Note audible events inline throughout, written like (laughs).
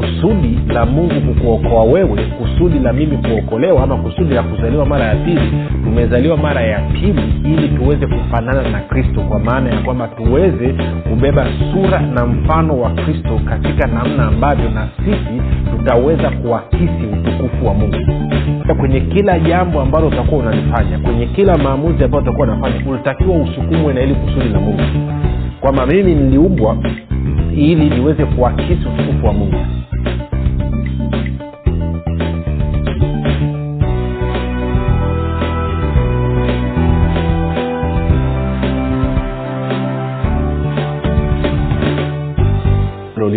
kusudi la mungu kukuokoa wewe kusudi la mimi kuokolewa ama kusudi la kuzaliwa mara ya pili. Tumezaliwa mara ya pili ili tuweze kufanana na kristo kwa maana ya kwamba tuweze kubeba sura na mfano wa kristo katika namna ambavyo na sisi tutaweza kuakisi utukufu wa mungu. Kwenye kila jambo ambalo utakuwa unalifanya kwenye kila maamuzi ambayo utakuwa unafanya ulitakiwa usukumwe na ili kusudi la mungu. Kwamba mimi niliumbwa ili niweze kuakisi utukufu wa mungu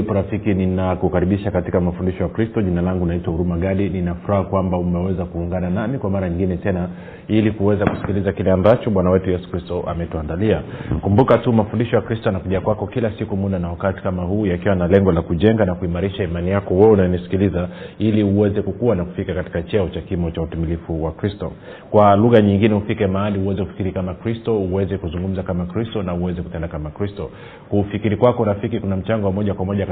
ulipo rafiki ninakukaribisha katika mafundisho ya kristo. Jina langu naitwa huruma gadi. Ninafuraha kwamba umeweza kuungana nami kwa mara nyingine tena ili kuweza kusikiliza kile ambacho bwana wetu yesu kristo ametuandalia. Kumbuka tu mafundisho ya kristo yanakuja kwako kila siku muda na wakati kama huu yakiwa na lengo la kujenga na kuimarisha imani yako wewe unanisikiliza ili uweze kukua na kufika katika cheo cha kimo cha utumilifu wa kristo. Kwa lugha nyingine ufike mahali uweze kufikiri kama kristo uweze kuzungumza kama kristo na uweze kutenda kama kristo. Kufikiri kwako rafiki kuna mchango wa moja kwa moja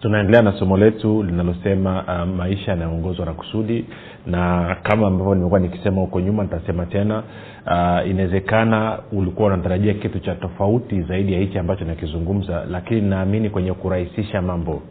tunaendelea na somo letu linalosema uh, maisha yanayoongozwa na kusudi. Na kama ambavyo nimekuwa nikisema huko nyuma nitasema tena uh, inawezekana ulikuwa unatarajia kitu cha tofauti zaidi ya hichi ambacho nakizungumza lakini naamini kwenye kurahisisha mambo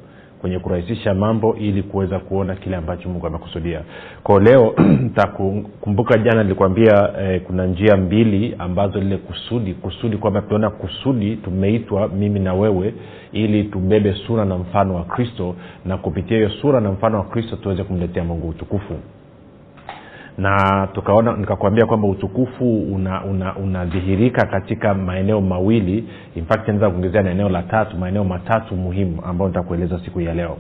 kwenye kurahisisha mambo ili kuweza kuona kile ambacho mungu amekusudia. Kwao leo (clears throat) takumbuka jana nilikwambia eh, kuna njia mbili ambazo lile kusudi kusudi kwamba tunaona kusudi tumeitwa mimi na wewe ili tubebe sura na mfano wa kristo na kupitia hiyo sura na mfano wa kristo tuweze kumletea mungu utukufu na tukaona nikakwambia kwamba utukufu unadhihirika una, una katika maeneo mawili. In naweza kuongezea na eneo la tatu maeneo matatu muhimu ambayo nitakueleza siku ya leo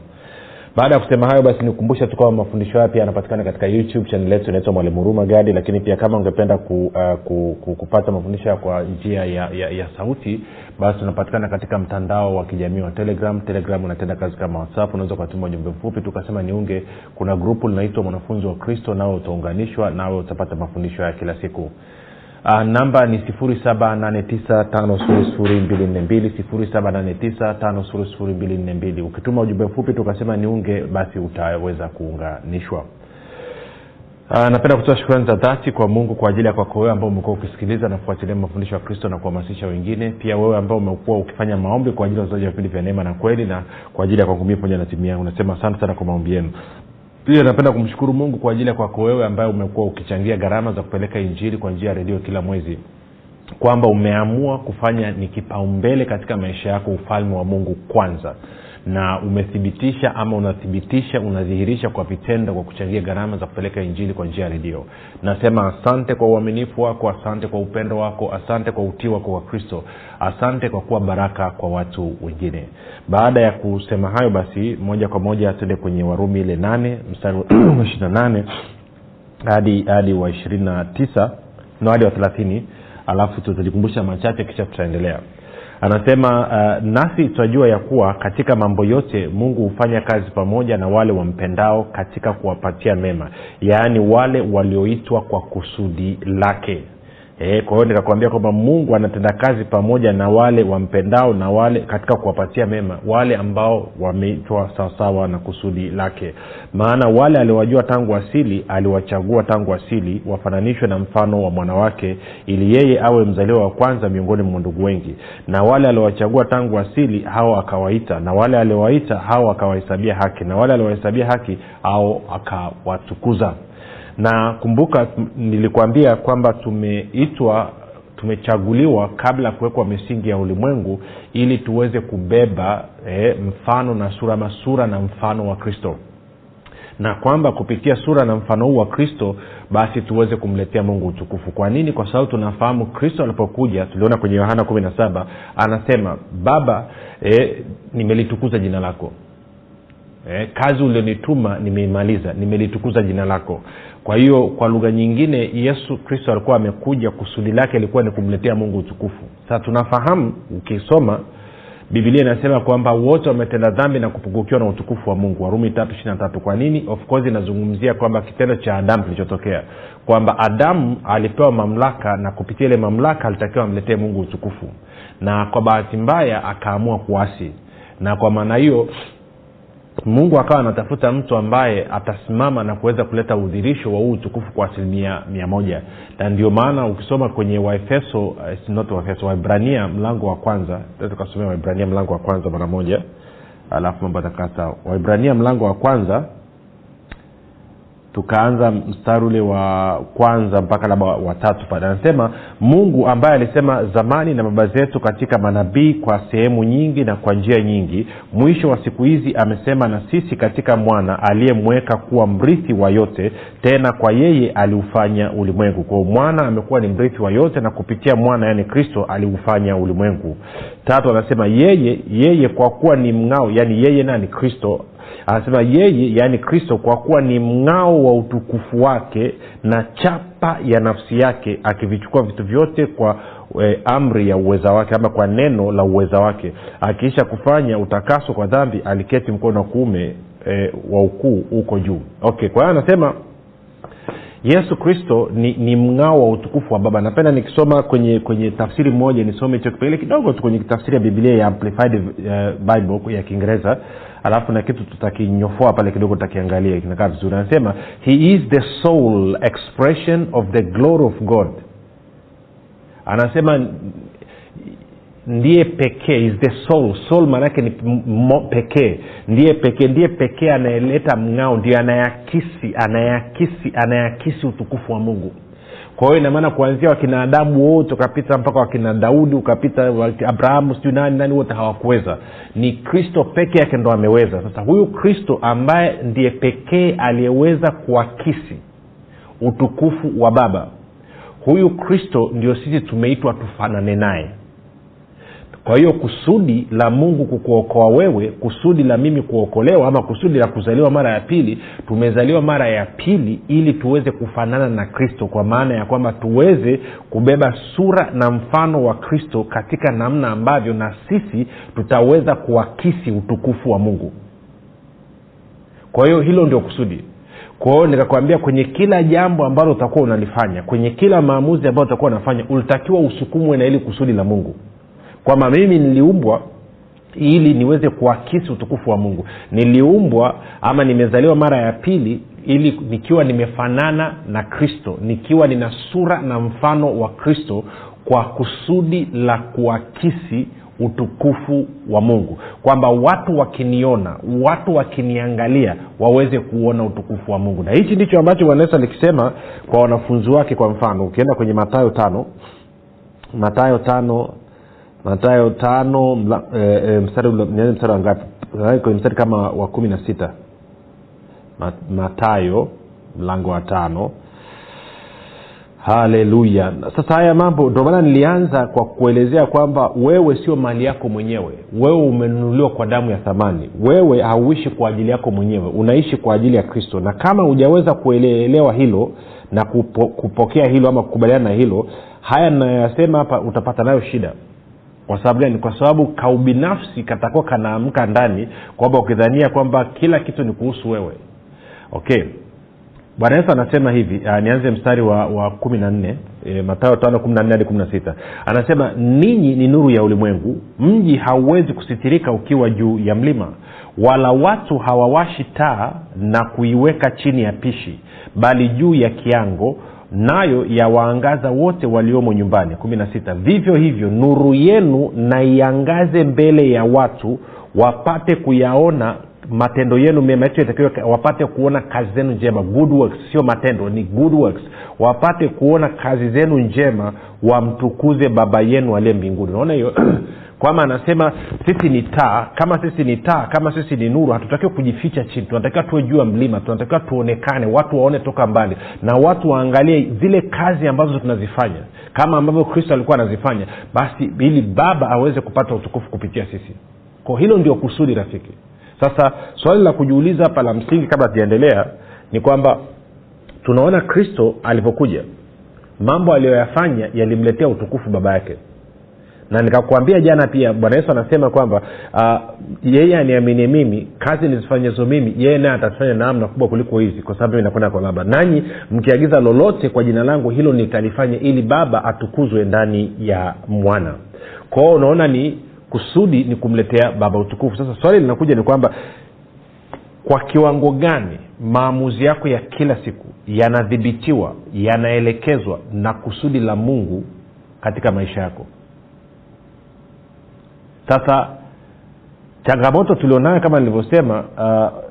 baada ya kusema hayo basi nikumbusha tu kwamba mafundisho haya pia yanapatikana katika youtube chanel yetu inaitwa mwalimu huruma gadi. Lakini pia kama ungependa ku, uh, ku, ku, kupata mafundisho kwa njia ya, ya, ya sauti basi tunapatikana katika mtandao wa kijamii wa telegram. Telegram unatenda kazi kama whatsapp. Unaweza ukatuma ujumbe mfupi tukasema niunge. Kuna grupu linaitwa mwanafunzi wa kristo nawe utaunganishwa nawe utapata mafundisho haya kila siku Uh, namba ni 7895242 ukituma ujumbe mfupi tukasema niunge basi utaweza kuunganishwa. Uh, napenda kutoa shukrani za dhati kwa mungu kwa ajili ya kwako wewe ambao umekuwa ukisikiliza na kufuatilia mafundisho ya kristo na kuhamasisha wengine. Pia wewe ambao umekuwa ukifanya maombi kwa ajili ya wazaji wa vipindi vya neema na kweli na kwa ajili ya kwangu pamoja na timu yangu. Nasema asante sana kwa maombi yenu pia napenda kumshukuru mungu kwa ajili ya kwako wewe ambaye umekuwa ukichangia gharama za kupeleka injili kwa njia ya redio kila mwezi. Kwamba umeamua kufanya ni kipaumbele katika maisha yako ufalme wa mungu kwanza na umethibitisha ama unathibitisha unadhihirisha kwa vitendo kwa kuchangia gharama za kupeleka injili kwa njia ya redio. Nasema asante kwa uaminifu wako asante kwa upendo wako asante kwa utii wako kwa kristo asante kwa kuwa baraka kwa watu wengine. Baada ya kusema hayo basi moja kwa moja tuende kwenye warumi ile nane mstari wa (clears throat) ishirina nane hadi hadi wa ishirini na tisa no hadi wa thelathini alafu tutajikumbusha machache kisha tutaendelea anasema uh, nasi tunajua ya kuwa katika mambo yote mungu hufanya kazi pamoja na wale wampendao katika kuwapatia mema yaani wale walioitwa kwa kusudi lake E, kwa hiyo nikakwambia kwamba mungu anatenda kazi pamoja na wale wampendao na wale katika kuwapatia mema wale ambao wameitwa sawasawa na kusudi lake. Maana wale aliwajua tangu asili aliwachagua tangu asili wafananishwe na mfano wa mwanawake ili yeye awe mzaliwa wa kwanza miongoni mwa ndugu wengi. Na wale aliwachagua tangu asili hao akawaita. Na wale aliowaita hao akawahesabia haki. Na wale aliowahesabia haki hao akawatukuza na kumbuka nilikwambia kwamba tumeitwa tumechaguliwa kabla ya kuwekwa misingi ya ulimwengu ili tuweze kubeba eh, mfano na sura ama sura na mfano wa kristo. Na kwamba kupitia sura na mfano huu wa kristo basi tuweze kumletea mungu utukufu. Kwa nini? Kwa sababu tunafahamu kristo alipokuja tuliona kwenye yohana kumi na saba anasema baba eh, nimelitukuza jina lako eh, kazi ulionituma nimeimaliza nimelitukuza jina lako. Kwa hiyo kwa lugha nyingine yesu kristo alikuwa amekuja kusudi lake ilikuwa ni kumletea mungu utukufu. Sasa tunafahamu ukisoma bibilia inasema kwamba wote wametenda dhambi na kupungukiwa na utukufu wa mungu. Warumi tatu ishiri tatu. Kwa nini? Of course inazungumzia kwamba kitendo cha adamu kilichotokea. Kwamba adamu alipewa mamlaka na kupitia ile mamlaka alitakiwa amletee mungu utukufu. Na kwa bahati mbaya akaamua kuasi. Na kwa maana hiyo mungu akawa anatafuta mtu ambaye atasimama na kuweza kuleta udhirisho wa huu utukufu kwa asilimia mia moja. Na ndio maana ukisoma kwenye waefeso uh, waefeso waibrania mlango wa kwanza tukasomea waibrania mlango wa kwanza mara moja alafu mambo atakaa waibrania mlango wa kwanza tukaanza mstari ule wa kwanza mpaka labda watatu pale. Anasema mungu ambaye alisema zamani na baba zetu katika manabii kwa sehemu nyingi na kwa njia nyingi mwisho wa siku hizi amesema na sisi katika mwana aliyemweka kuwa mrithi wa yote tena kwa yeye aliufanya ulimwengu. Kwao mwana amekuwa ni mrithi wa yote na kupitia mwana yaani kristo aliufanya ulimwengu. Tatu anasema yeye yeye kwa kuwa ni mng'ao yaani yeye nani kristo anasema yeye yaani kristo kwa kuwa ni mng'ao wa utukufu wake na chapa ya nafsi yake akivichukua vitu vyote kwa e, amri ya uweza wake ama kwa neno la uweza wake. Akiisha kufanya utakaso kwa dhambi aliketi mkono wa kuume e, wa ukuu huko juu. Okay kwa hiyo anasema yesu kristo ni, ni mng'ao wa utukufu wa baba. Napenda nikisoma kwenye kwenye tafsiri moja nisome hicho kipengele kidogo tu kwenye tafsiri ya biblia ya amplified uh, bible ya kiingereza alafu na kitu tutakinyofoa pale kidogo tutakiangalia kinakaa vizuri. Anasema he is the soul expression of the glory of god. Anasema ndiye pekee is the soul soul maanaake ni pekee. Ndiye pekee ndiye pekee anayeleta mng'ao ndio anayeakisi anayeakisi anayeakisi utukufu wa mungu kwa hiyo inamaana kuanzia wakina adamu wote ukapita mpaka wakina daudi ukapita abrahamu siju nani nani wote hawakuweza. Ni kristo peke yake ndo ameweza. Sasa huyu kristo ambaye ndiye pekee aliyeweza kuakisi utukufu wa baba huyu kristo ndio sisi tumeitwa tufanane naye kwa hiyo kusudi la mungu kukuokoa wewe kusudi la mimi kuokolewa ama kusudi la kuzaliwa mara ya pili tumezaliwa mara ya pili ili tuweze kufanana na kristo kwa maana ya kwamba tuweze kubeba sura na mfano wa kristo katika namna ambavyo na sisi tutaweza kuakisi utukufu wa mungu. Kwa hiyo hilo ndio kusudi. Kwa hiyo nikakwambia kwenye kila jambo ambalo utakuwa unalifanya kwenye kila maamuzi ambayo utakuwa unafanya ulitakiwa usukumwe na ili kusudi la mungu kwamba mimi niliumbwa ili niweze kuakisi utukufu wa mungu. Niliumbwa ama nimezaliwa mara ya pili ili nikiwa nimefanana na kristo nikiwa nina sura na mfano wa kristo kwa kusudi la kuakisi utukufu wa mungu. Kwamba watu wakiniona watu wakiniangalia waweze kuona utukufu wa mungu. Na hichi ndicho ambacho bwana yesu alikisema kwa wanafunzi wake kwa mfano. Ukienda kwenye matayo tano matayo tano matayo tano mla, e, e, mstari mstari wa ngapi? Kwenye mstari kama wa kumi na sita. Matayo mlango wa tano. Haleluya. Sasa haya mambo ndio maana nilianza kwa kuelezea kwamba wewe sio mali yako mwenyewe. Wewe umenunuliwa kwa damu ya thamani. Wewe hauishi kwa ajili yako mwenyewe. Unaishi kwa ajili ya kristo. Na kama hujaweza kuelewa hilo na kupo, kupokea hilo ama kukubaliana na hilo haya ninayoyasema hapa utapata nayo shida kwa sababu gani? Kwa sababu kaubinafsi katakuwa kanaamka ndani kwamba ukidhania kwamba kila kitu ni kuhusu wewe. Okay. Bwana yesu anasema hivi uh, nianze mstari wa, wa kumi na nne e, matayo tano kumi na nne hadi kumi na sita. Anasema ninyi ni nuru ya ulimwengu mji hauwezi kusitirika ukiwa juu ya mlima wala watu hawawashi taa na kuiweka chini ya pishi bali juu ya kiango nayo yawaangaza wote waliomo nyumbani. Kumi na sita vivyo hivyo nuru yenu naiangaze mbele ya watu wapate kuyaona matendo yenu mema. Hicho itakiwa wapate kuona kazi zenu njema. Good works sio matendo ni good works. Wapate kuona kazi zenu njema wamtukuze baba yenu aliye mbinguni. Unaona hiyo (clears throat) kwama anasema sisi ni taa. Kama sisi ni taa kama sisi ni nuru hatutakiwa kujificha chini. Tunatakiwa tuwe juu ya mlima tunatakiwa tuonekane watu waone toka mbali na watu waangalie zile kazi ambazo tunazifanya. Kama ambavyo kristo alikuwa anazifanya basi ili baba aweze kupata utukufu kupitia sisi. Ko hilo ndio kusudi rafiki. Sasa swali la kujiuliza hapa la msingi kabla tujaendelea ni kwamba tunaona kristo alivyokuja mambo aliyoyafanya yalimletea utukufu baba yake na nikakwambia jana pia bwana yesu anasema kwamba uh, yeye aniaminie mimi kazi nizifanyezo mimi yeye naye atafanya namna kubwa kuliko hizi kwa sababu inakwenda kwa baba. Nanyi mkiagiza lolote kwa jina langu hilo nitalifanya ili baba atukuzwe ndani ya mwana. Kwao unaona ni kusudi ni kumletea baba utukufu. Sasa swali linakuja ni kwamba kwa kiwango gani maamuzi yako ya kila siku yanadhibitiwa yanaelekezwa na kusudi la mungu katika maisha yako sasa changamoto tulionayo kama nilivyosema uh,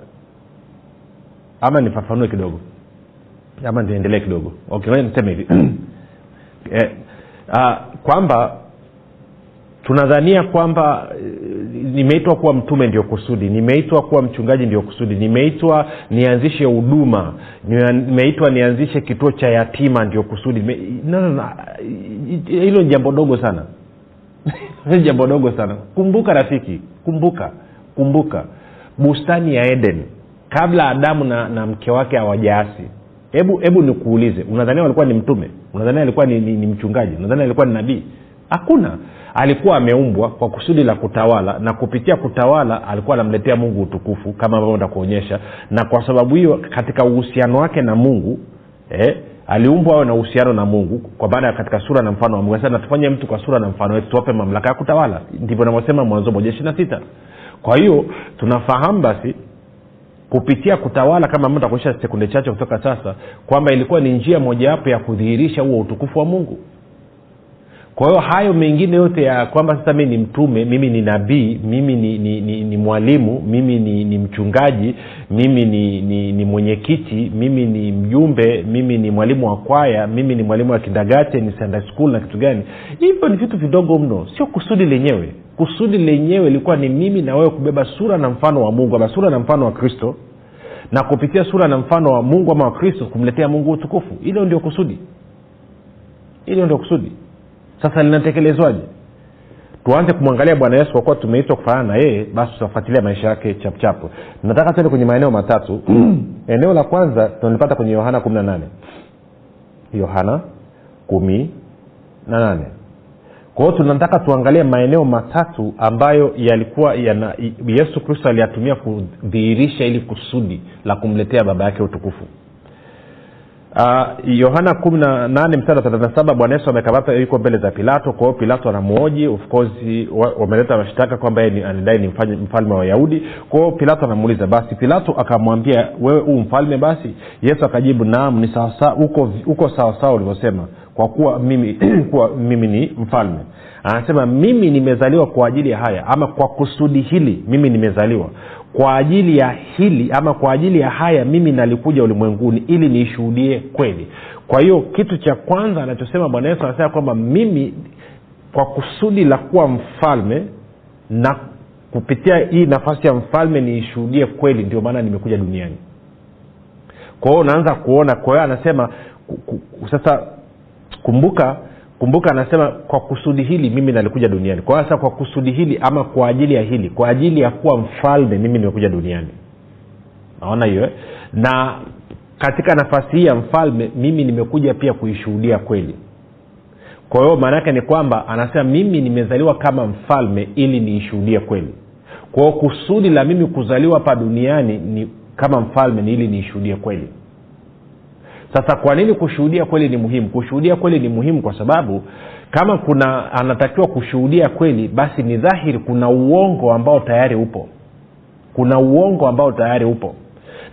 ama nifafanue kidogo ama niendelee kidogo. Okay, niseme hivi. (clears throat) Eh, uh, kwamba tunadhania kwamba nimeitwa kuwa mtume ndio kusudi nimeitwa kuwa mchungaji ndio kusudi nimeitwa nianzishe huduma nimeitwa nianzishe kituo cha yatima ndio kusudi. No, no, no. hilo ni jambo dogo sana (laughs) ni jambo dogo sana. Kumbuka rafiki kumbuka kumbuka. Bustani ya eden kabla adamu na, na mke wake hawajaasi hebu hebu nikuulize unadhania alikuwa ni mtume? Unadhania alikuwa ni, ni, ni mchungaji? Unadhania alikuwa ni nabii? Hakuna. Alikuwa ameumbwa kwa kusudi la kutawala na kupitia kutawala alikuwa anamletea mungu utukufu kama ambavyo ntakuonyesha na kwa sababu hiyo katika uhusiano wake na mungu eh, aliumbwa awe na uhusiano na mungu kwa maana katika sura na mfano wa mungu. Sasa tufanye mtu kwa sura na mfano wetu tuwape mamlaka ya kutawala. Ndivyo navyosema mwanzo moja ishiri na sita. Kwa hiyo tunafahamu basi kupitia kutawala kama mtu akuisha sekunde chache kutoka sasa kwamba ilikuwa ni njia mojawapo ya kudhihirisha huo utukufu wa mungu kwa hiyo hayo mengine yote ya kwamba sasa mii ni mtume mimi ni nabii mimi ni, ni, ni, ni mwalimu mimi ni, ni mchungaji mimi ni, ni, ni mwenyekiti mimi ni mjumbe mimi ni mwalimu wa kwaya mimi ni mwalimu wa kindagate ni sunday school na kitu gani. Hivyo ni vitu vidogo mno sio kusudi lenyewe. Kusudi lenyewe ilikuwa ni mimi na wewe kubeba sura na mfano wa mungu ama sura na mfano wa kristo na kupitia sura na mfano wa mungu ama wa kristo kumletea mungu utukufu. Hilo ndio kusudi. Hilo ndio kusudi sasa linatekelezwaje? Tuanze kumwangalia bwana yesu kwa kuwa tumeitwa kufanana na yeye basi tutafuatilia maisha yake chapchapu nataka tuende kwenye maeneo matatu. (clears throat) Eneo la kwanza tunalipata kwenye yohana kumi na nane. Yohana kumi na nane. Kwa hiyo tunataka tuangalie maeneo matatu ambayo yalikuwa yana yesu kristo aliyatumia kudhihirisha ili kusudi la kumletea baba yake utukufu yohana uh, kumi na nane mstari wa thelathini saba bwana yesu amekamata yuko mbele za pilato. Kwa hiyo pilato anamwoji of wameleta mashtaka kwamba yeye anadai ni mfalme wa wayahudi. Kwa hiyo pilato anamuuliza basi pilato akamwambia wewe huu mfalme basi? Yesu akajibu naam ni sawasawa uko, uko sawasawa ulivyosema kwa kuwa mimi (clears throat) kuwa mimi ni mfalme. Anasema mimi nimezaliwa kwa ajili ya haya ama kwa kusudi hili mimi nimezaliwa kwa ajili ya hili ama kwa ajili ya haya mimi nalikuja ulimwenguni ili niishuhudie kweli. Kwa hiyo kitu cha kwanza anachosema bwana yesu anasema kwamba mimi kwa kusudi la kuwa mfalme na kupitia hii nafasi ya mfalme niishuhudie kweli ndio maana nimekuja duniani. Kwa hiyo unaanza kuona kwa hiyo anasema sasa kumbuka kumbuka anasema kwa kusudi hili mimi nalikuja duniani. Kwa sasa kwa kusudi hili ama kwa ajili ya hili kwa ajili ya kuwa mfalme mimi nimekuja duniani. Naona hiyo eh? na katika nafasi hii ya mfalme mimi nimekuja pia kuishuhudia kweli. Kwa hiyo maana yake ni kwamba anasema mimi nimezaliwa kama mfalme ili niishuhudie kweli. Kwa hiyo kusudi la mimi kuzaliwa hapa duniani ni kama mfalme ni ili niishuhudie kweli sasa kwa nini kushuhudia kweli ni muhimu? Kushuhudia kweli ni muhimu kwa sababu kama kuna anatakiwa kushuhudia kweli basi ni dhahiri kuna uongo ambao tayari upo. Kuna uongo ambao tayari upo.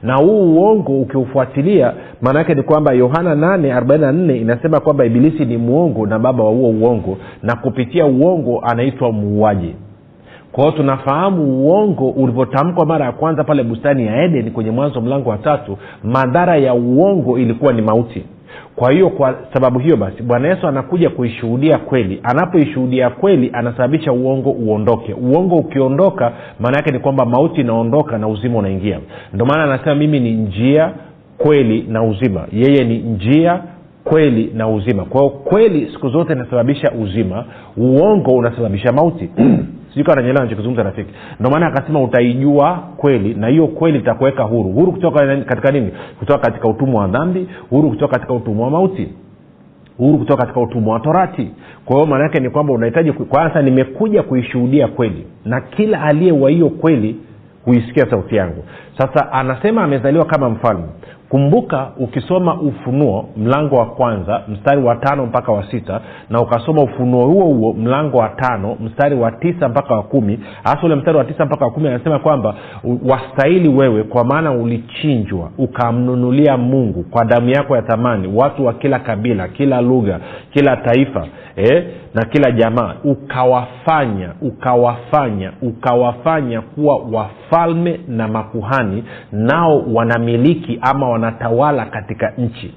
Na huu uongo ukiufuatilia maana yake ni kwamba yohana 844 inasema kwamba ibilisi ni mwongo na baba wa huo uongo na kupitia uongo anaitwa muuaji kwa tunafahamu uongo ulivyotamkwa mara ya kwanza pale bustani ya eden kwenye mwanzo mlango wa tatu madhara ya uongo ilikuwa ni mauti. Kwa hiyo kwa sababu hiyo basi bwana yesu anakuja kuishuhudia kweli. Anapoishuhudia kweli anasababisha uongo uondoke. Uongo ukiondoka maana yake ni kwamba mauti inaondoka na uzima unaingia. Ndio maana anasema mimi ni njia kweli na uzima. Yeye ni njia kweli na uzima. Kwa hiyo kweli siku zote inasababisha uzima uongo unasababisha mauti (clears throat) sijui kawa nachokizungumza rafiki. Ndio maana akasema utaijua kweli na hiyo kweli itakuweka huru. Huru kutoka katika nini? Kutoka katika utumwa wa dhambi huru kutoka katika utumwa wa mauti huru kutoka katika utumwa wa torati. Kwa hiyo maana yake ni kwamba unahitaji kwanza nimekuja kuishuhudia kweli na kila aliye wa hiyo kweli huisikia sauti yangu. Sasa anasema amezaliwa kama mfalme kumbuka ukisoma ufunuo mlango wa kwanza mstari wa tano mpaka wa sita na ukasoma ufunuo huo huo mlango wa tano mstari wa tisa mpaka wa kumi hasa ule mstari wa tisa mpaka wa kumi anasema kwamba wastahili wewe kwa maana ulichinjwa ukamnunulia mungu kwa damu yako ya thamani watu wa kila kabila kila lugha kila taifa eh, na kila jamaa. Ukawafanya ukawafanya ukawafanya kuwa wafalme na makuhani nao wanamiliki ama wanatawala katika nchi.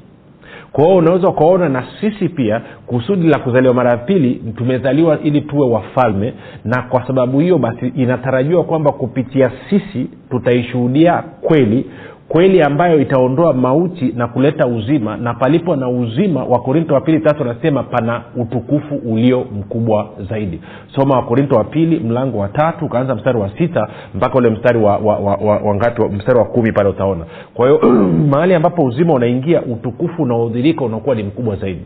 Kwa hiyo unaweza ukaona na sisi pia kusudi la kuzaliwa mara ya pili tumezaliwa ili tuwe wafalme na kwa sababu hiyo basi inatarajiwa kwamba kupitia sisi tutaishuhudia kweli kweli ambayo itaondoa mauti na kuleta uzima na palipo na uzima wakorinto wa pili tatu anasema pana utukufu ulio mkubwa zaidi. Soma wakorinto wa pili mlango wa tatu ukaanza mstari wa sita mpaka ule mstari wa, wa, wa, wa, wa ngati mstari wa kumi pale utaona. Kwa hiyo (clears throat) mahali ambapo uzima unaingia utukufu unaodhirika unakuwa ni mkubwa zaidi.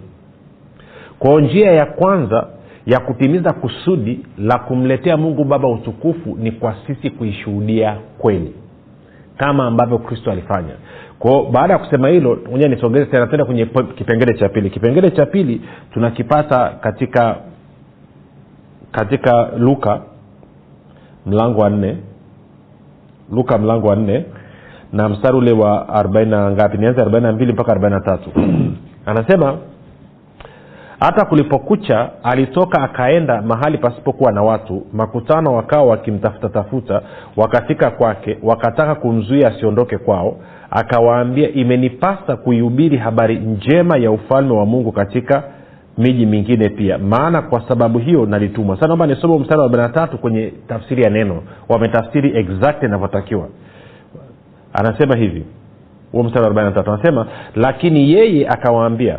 Kwao njia ya kwanza ya kutimiza kusudi la kumletea mungu baba utukufu ni kwa sisi kuishuhudia kweli kama ambavyo kristo alifanya. Kwao baada ya kusema hilo moja nisogeze tena tena kwenye kipengele cha pili. Kipengele cha pili tunakipata katika katika luka mlango wa nne. Luka mlango wa nne na mstari ule wa arobaini na ngapi? Nianze arobaini na mbili mpaka arobaini na tatu. (clears throat) Anasema hata kulipokucha alitoka akaenda mahali pasipokuwa na watu. Makutano wakawa wakimtafutatafuta wakafika kwake wakataka kumzuia asiondoke kwao. Akawaambia imenipasa kuihubiri habari njema ya ufalme wa mungu katika miji mingine pia. Maana kwa sababu hiyo nalitumwa. Sasa naomba nisome mstari wa arobaini tatu kwenye tafsiri ya neno. Wametafsiri exactly inavyotakiwa. Anasema hivi huo mstari wa arobaini na tatu. Anasema lakini yeye akawaambia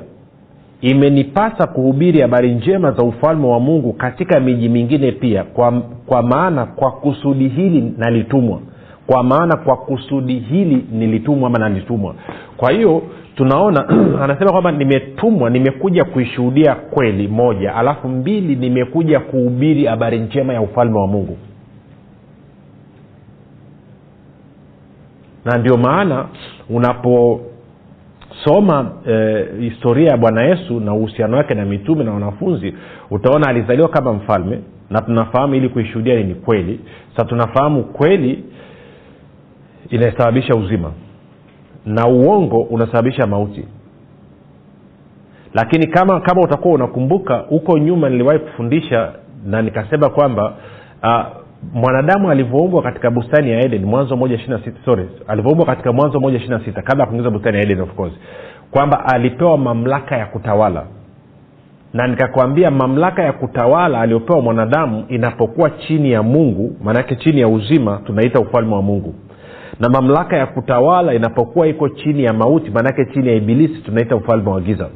imenipasa kuhubiri habari njema za ufalme wa mungu katika miji mingine pia kwa, kwa maana kwa kusudi hili nalitumwa. Kwa maana kwa kusudi hili nilitumwa ama nalitumwa. Kwa hiyo tunaona (clears throat) anasema kwamba nimetumwa nimekuja kuishuhudia kweli moja alafu mbili nimekuja kuhubiri habari njema ya ufalme wa mungu. Na ndio maana unapo soma eh, historia ya bwana yesu na uhusiano wake na mitume na wanafunzi utaona alizaliwa kama mfalme na tunafahamu ili kuishuhudia ni kweli. Sa tunafahamu kweli inasababisha uzima na uongo unasababisha mauti. Lakini kama kama utakuwa unakumbuka huko nyuma niliwahi kufundisha na nikasema kwamba uh, mwanadamu alivyoumbwa katika bustani ya eden mwanzo moja alivyoumbwa katika mwanzo moja ishirina sita kabla ya kuingiza bustani ya eden of course kwamba alipewa mamlaka ya kutawala. Na nikakwambia mamlaka ya kutawala aliyopewa mwanadamu inapokuwa chini ya mungu maanake chini ya uzima tunaita ufalme wa mungu. Na mamlaka ya kutawala inapokuwa iko chini ya mauti maanake chini ya ibilisi tunaita ufalme wa giza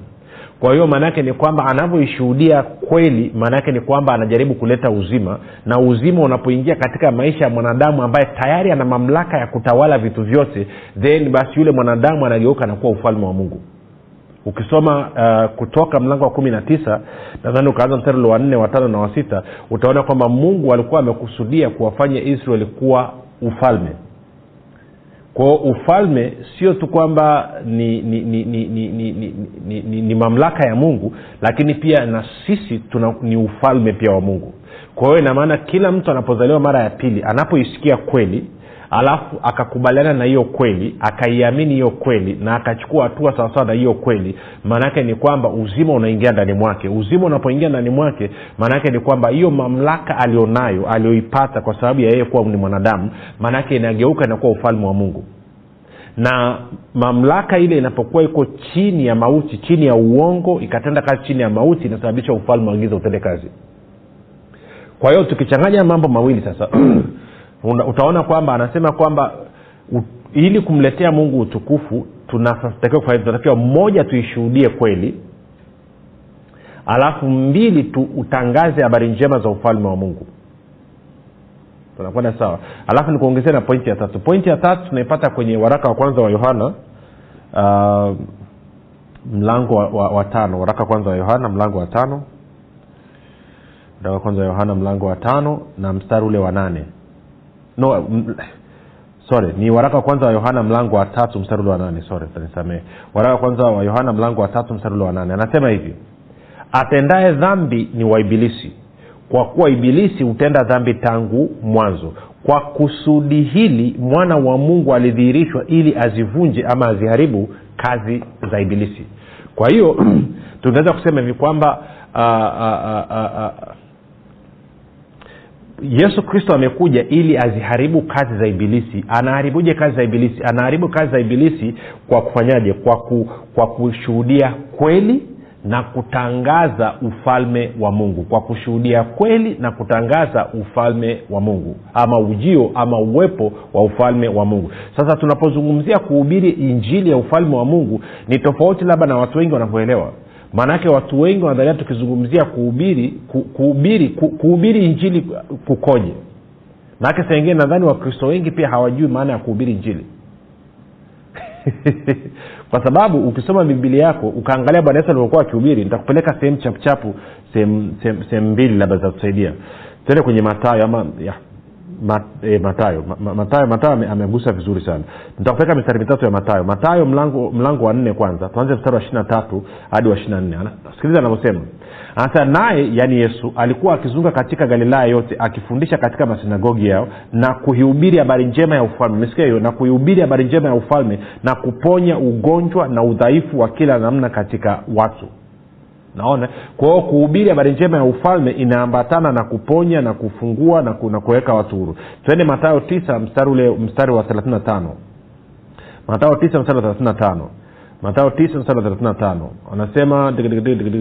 kwa hiyo maanaake ni kwamba anavyoishuhudia kweli maanaake ni kwamba anajaribu kuleta uzima na uzima unapoingia katika maisha ya mwanadamu ambaye tayari ana mamlaka ya kutawala vitu vyote then basi yule mwanadamu anageuka na kuwa ufalme wa mungu. Ukisoma uh, kutoka mlango wa kumi na tisa nadhani ukaanza mstari wa nne watano na wa sita utaona kwamba mungu alikuwa amekusudia kuwafanya israeli kuwa ufalme kwao ufalme sio tu kwamba ni ni ni, ni, ni, ni, ni, ni, ni, mamlaka ya mungu lakini pia na sisi tuna, ni ufalme pia wa mungu. Kwa hiyo inamaana kila mtu anapozaliwa mara ya pili anapoisikia kweli alafu akakubaliana na hiyo kweli akaiamini hiyo kweli na akachukua hatua sawasawa na hiyo kweli. Maanaake ni kwamba uzima unaingia ndani mwake. Uzima unapoingia ndani mwake maanaake ni kwamba hiyo mamlaka alionayo aliyoipata kwa sababu ya yeye kuwa ni mwanadamu maanaake inageuka inakuwa ufalme wa mungu. Na mamlaka ile inapokuwa iko chini ya mauti chini ya uongo ikatenda kazi chini ya mauti inasababisha ufalme wa giza utende kazi. Kwa hiyo tukichanganya mambo mawili sasa (clears throat) utaona kwamba anasema kwamba ili kumletea mungu utukufu tunatakiwa kufanya tunatakiwa moja tuishuhudie kweli alafu mbili tu utangaze habari njema za ufalme wa mungu. Tunakwenda sawa. Alafu nikuongezea na pointi ya tatu. Pointi ya tatu tunaipata kwenye waraka wa kwanza wa yohana uh, mlango wa, wa, wa tano. Waraka wa kwanza wa yohana mlango wa tano. Waraka wa kwanza wa yohana mlango wa tano na mstari ule wa nane no m- sorry ni waraka wa kwanza wa yohana mlango wa tatu mstari ule wa nane. Sorry tanisamehe waraka wa kwanza wa yohana mlango wa tatu mstari ule wa nane. Anasema hivi atendaye dhambi ni waibilisi kwa kuwa ibilisi hutenda dhambi tangu mwanzo. Kwa kusudi hili mwana wa mungu alidhihirishwa ili azivunje ama aziharibu kazi za ibilisi. Kwa hiyo (clears throat) tunaweza kusema hivi kwamba uh, uh, uh, uh, yesu kristo amekuja ili aziharibu kazi za ibilisi. Anaharibuje kazi za ibilisi? Anaharibu kazi za ibilisi kwa kufanyaje? Kwa, ku, kwa kushuhudia kweli na kutangaza ufalme wa mungu. Kwa kushuhudia kweli na kutangaza ufalme wa mungu. Ama ujio ama uwepo wa ufalme wa mungu. Sasa tunapozungumzia kuhubiri injili ya ufalme wa mungu ni tofauti labda na watu wengi wanavyoelewa maanake watu wengi wanadhania tukizungumzia kuhubiri ku- kuhubiri ku- kuhubiri injili kukoje. Maanake saingine nadhani wakristo wengi pia hawajui maana ya kuhubiri injili. (laughs) Kwa sababu ukisoma bibilia yako ukaangalia bwana yesu alivyokuwa akihubiri nitakupeleka sehemu chapuchapu sehemu mbili labda zitatusaidia. Tuende kwenye matayo ama ya, ma, e, matayo ma, ma- matayo matayo amegusa vizuri sana. Nitakupeleka mistari mitatu ya matayo matayo mlango mlango wa nne kwanza. Tuanze mstari wa ishiri na tatu hadi wa ishiri na nne. Sikiliza anavyosema. Anasema naye yaani yesu alikuwa akizunga katika galilaya yote akifundisha katika masinagogi yao na kuihubiri habari njema ya ufalme. Umesikia hiyo? Na kuihubiri habari njema ya ufalme na kuponya ugonjwa na udhaifu wa kila namna katika watu naona? Kwa kuhubiri habari njema ya ufalme inaambatana na kuponya na kufungua na, ku, na kuweka watu huru. Twende matayo tisa mstari ule mstari wa thelathini na tano. Matayo tisa mstari wa thelathini na tano. Matayo anasema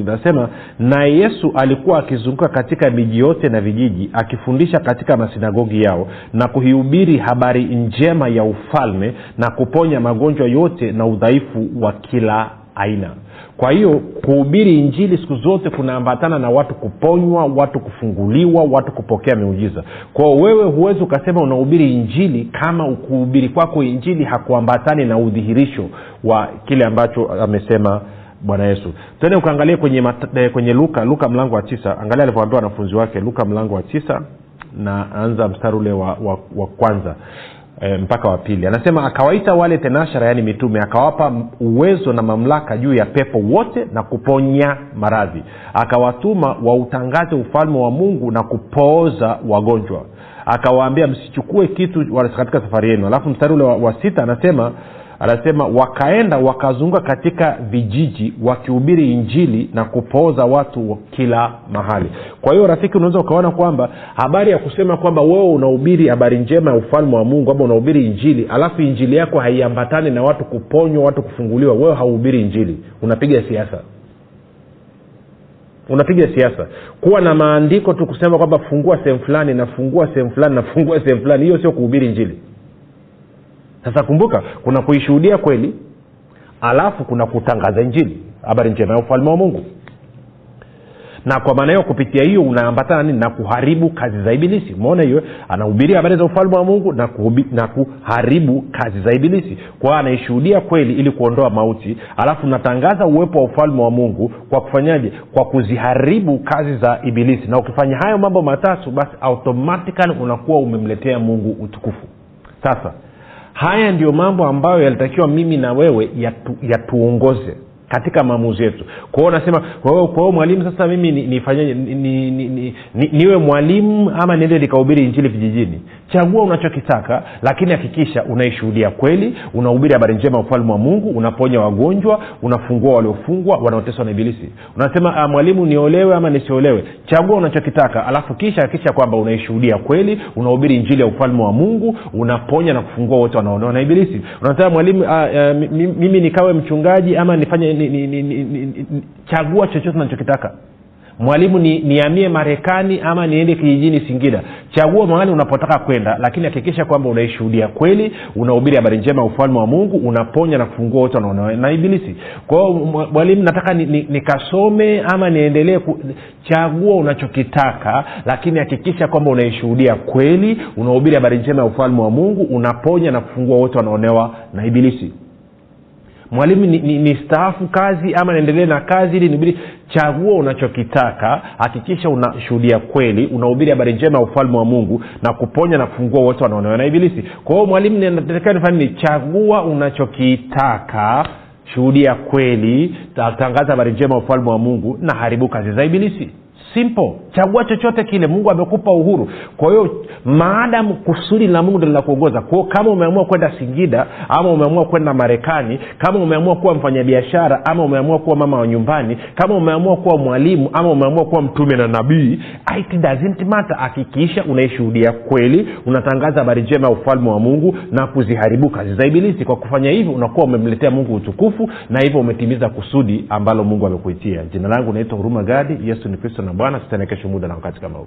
anasema naye yesu alikuwa akizunguka katika miji yote na vijiji akifundisha katika masinagogi yao na kuihubiri habari njema ya ufalme na kuponya magonjwa yote na udhaifu wa kila aina kwa hiyo kuhubiri injili siku zote kunaambatana na watu kuponywa watu kufunguliwa watu kupokea miujiza. Kwao wewe huwezi ukasema unahubiri injili kama kuhubiri kwako injili hakuambatani na udhihirisho wa kile ambacho amesema bwana yesu. Tende ukaangalia kwenye, eh, kwenye luka luka mlango wa tisa. Angalia alivyoambia wanafunzi wake luka mlango wa tisa na anza mstari ule wa, wa, wa kwanza e, mpaka wa pili. Anasema akawaita wale tenashara yaani mitume akawapa uwezo na mamlaka juu ya pepo wote na kuponya maradhi. Akawatuma wautangaze ufalme wa mungu na kupooza wagonjwa. Akawaambia msichukue kitu katika safari yenu. Alafu mstari ule wa, wa sita anasema anasema wakaenda wakazunguka katika vijiji wakihubiri injili na kupooza watu kila mahali. Kwa hiyo rafiki unaweza ukaona kwamba habari ya kusema kwamba wewe unahubiri habari njema ya ufalme wa mungu ama unahubiri injili alafu injili yako haiambatani na watu kuponywa watu kufunguliwa wewe hauhubiri injili. Unapiga siasa. Unapiga siasa. Kuwa na maandiko tu kusema kwamba fungua sehemu fulani nafungua sehemu fulani nafungua sehemu fulani hiyo sio kuhubiri injili sasa kumbuka kuna kuishuhudia kweli alafu kuna kutangaza injili. Habari njema ya ufalme wa mungu. Na kwa maana hiyo kupitia hiyo unaambatana nini? Na kuharibu kazi za ibilisi. Umeona hiyo? Anahubiri habari za ufalme wa mungu na, kuhubi, na kuharibu kazi za ibilisi. Kwao anaishuhudia kweli ili kuondoa mauti. Alafu natangaza uwepo wa ufalme wa mungu kwa kufanyaje? Kwa kuziharibu kazi za ibilisi. Na ukifanya hayo mambo matatu basi automatikali unakuwa umemletea mungu utukufu. Sasa haya ndio mambo ambayo yalitakiwa mimi na wewe yatu, yatuongoze katika maamuzi yetu. Kwao nasema kwa mwalimu sasa mimi ni- nifanyeje ni, ni, ni, ni, ni, niwe mwalimu ama niende nikahubiri injili vijijini. Chagua unachokitaka lakini hakikisha unaishuhudia kweli unahubiri habari njema ufalme wa mungu unaponya wagonjwa unafungua waliofungwa wanaoteswa na ibilisi. Unasema ah, mwalimu niolewe ama nisiolewe? Chagua unachokitaka alafu kisha hakikisha kwamba unaishuhudia kweli unahubiri injili ya ufalme wa mungu unaponya na kufungua wote wanaonewa na ibilisi. Unasema mwalimu ah, mi- mimi nikawe mchungaji ama nifanye ni, ni, ni, ni, ni, chagua chochote unachokitaka. Mwalimu ni niamie marekani ama niende kijijini singida. Chagua mahali unapotaka kwenda lakini hakikisha kwamba unaishuhudia kweli unahubiri habari njema ya ufalme wa mungu unaponya na kufungua wote wanaona na ibilisi. Kwa mwalimu nataka nikasome ni, ni ama niendelee chagua unachokitaka lakini hakikisha kwamba unaishuhudia kweli unahubiri habari njema ya ufalme wa mungu unaponya na kufungua wote wanaonewa na ibilisi mwalimu ni, ni, ni staafu kazi ama niendelee na kazi ili nibidi chagua unachokitaka hakikisha unashuhudia kweli unahubiri habari njema ya ufalme wa mungu na kuponya na kufungua wote wanaonewa na ibilisi. Kwa hiyo mwalimu natakiwa chagua unachokitaka shuhudia kweli tangaza habari njema ya ufalme wa mungu na haribu kazi za ibilisi simple. Chagua chochote kile. Mungu amekupa uhuru. Kwa hiyo maadamu kusudi la mungu ndo linakuongoza kwao kama umeamua kwenda singida ama umeamua kwenda marekani kama umeamua kuwa mfanyabiashara ama umeamua kuwa mama wa nyumbani kama umeamua kuwa mwalimu ama umeamua kuwa mtume na nabii it doesn't matter. Hakikisha unaishuhudia kweli unatangaza habari njema ya ufalme wa mungu na kuziharibu kazi za ibilisi. Kwa kufanya hivyo unakuwa umemletea mungu utukufu na hivyo umetimiza kusudi ambalo mungu amekuitia. Jina langu naitwa huruma gadi. Yesu ni kristo na bwana tutane kesho muda na wakati kama huu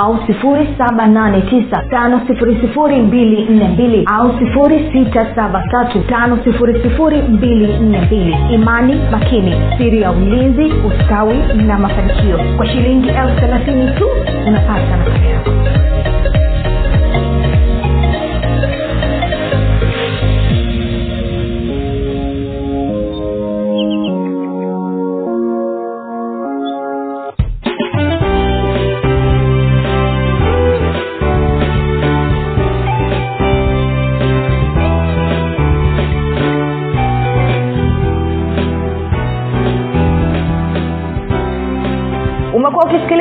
au 789 au 673 imani makini siri ya ulinzi ustawi na mafanikio. Kwa shilingi elfu thelathini tu unapata nakala yako